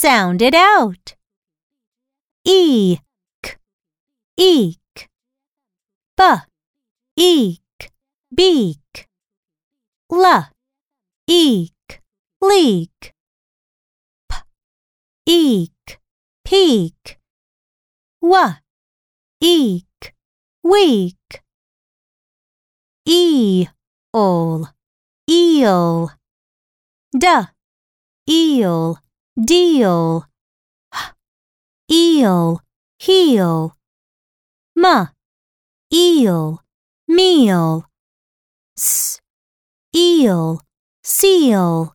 Sound it out. Eek, eek. B, eek, beak. L, eek, leak. P, eek, peak. W, eek, weak. E, eel. D, eel, deal. Eel, heel. M, eel, meal. S, eel, seal.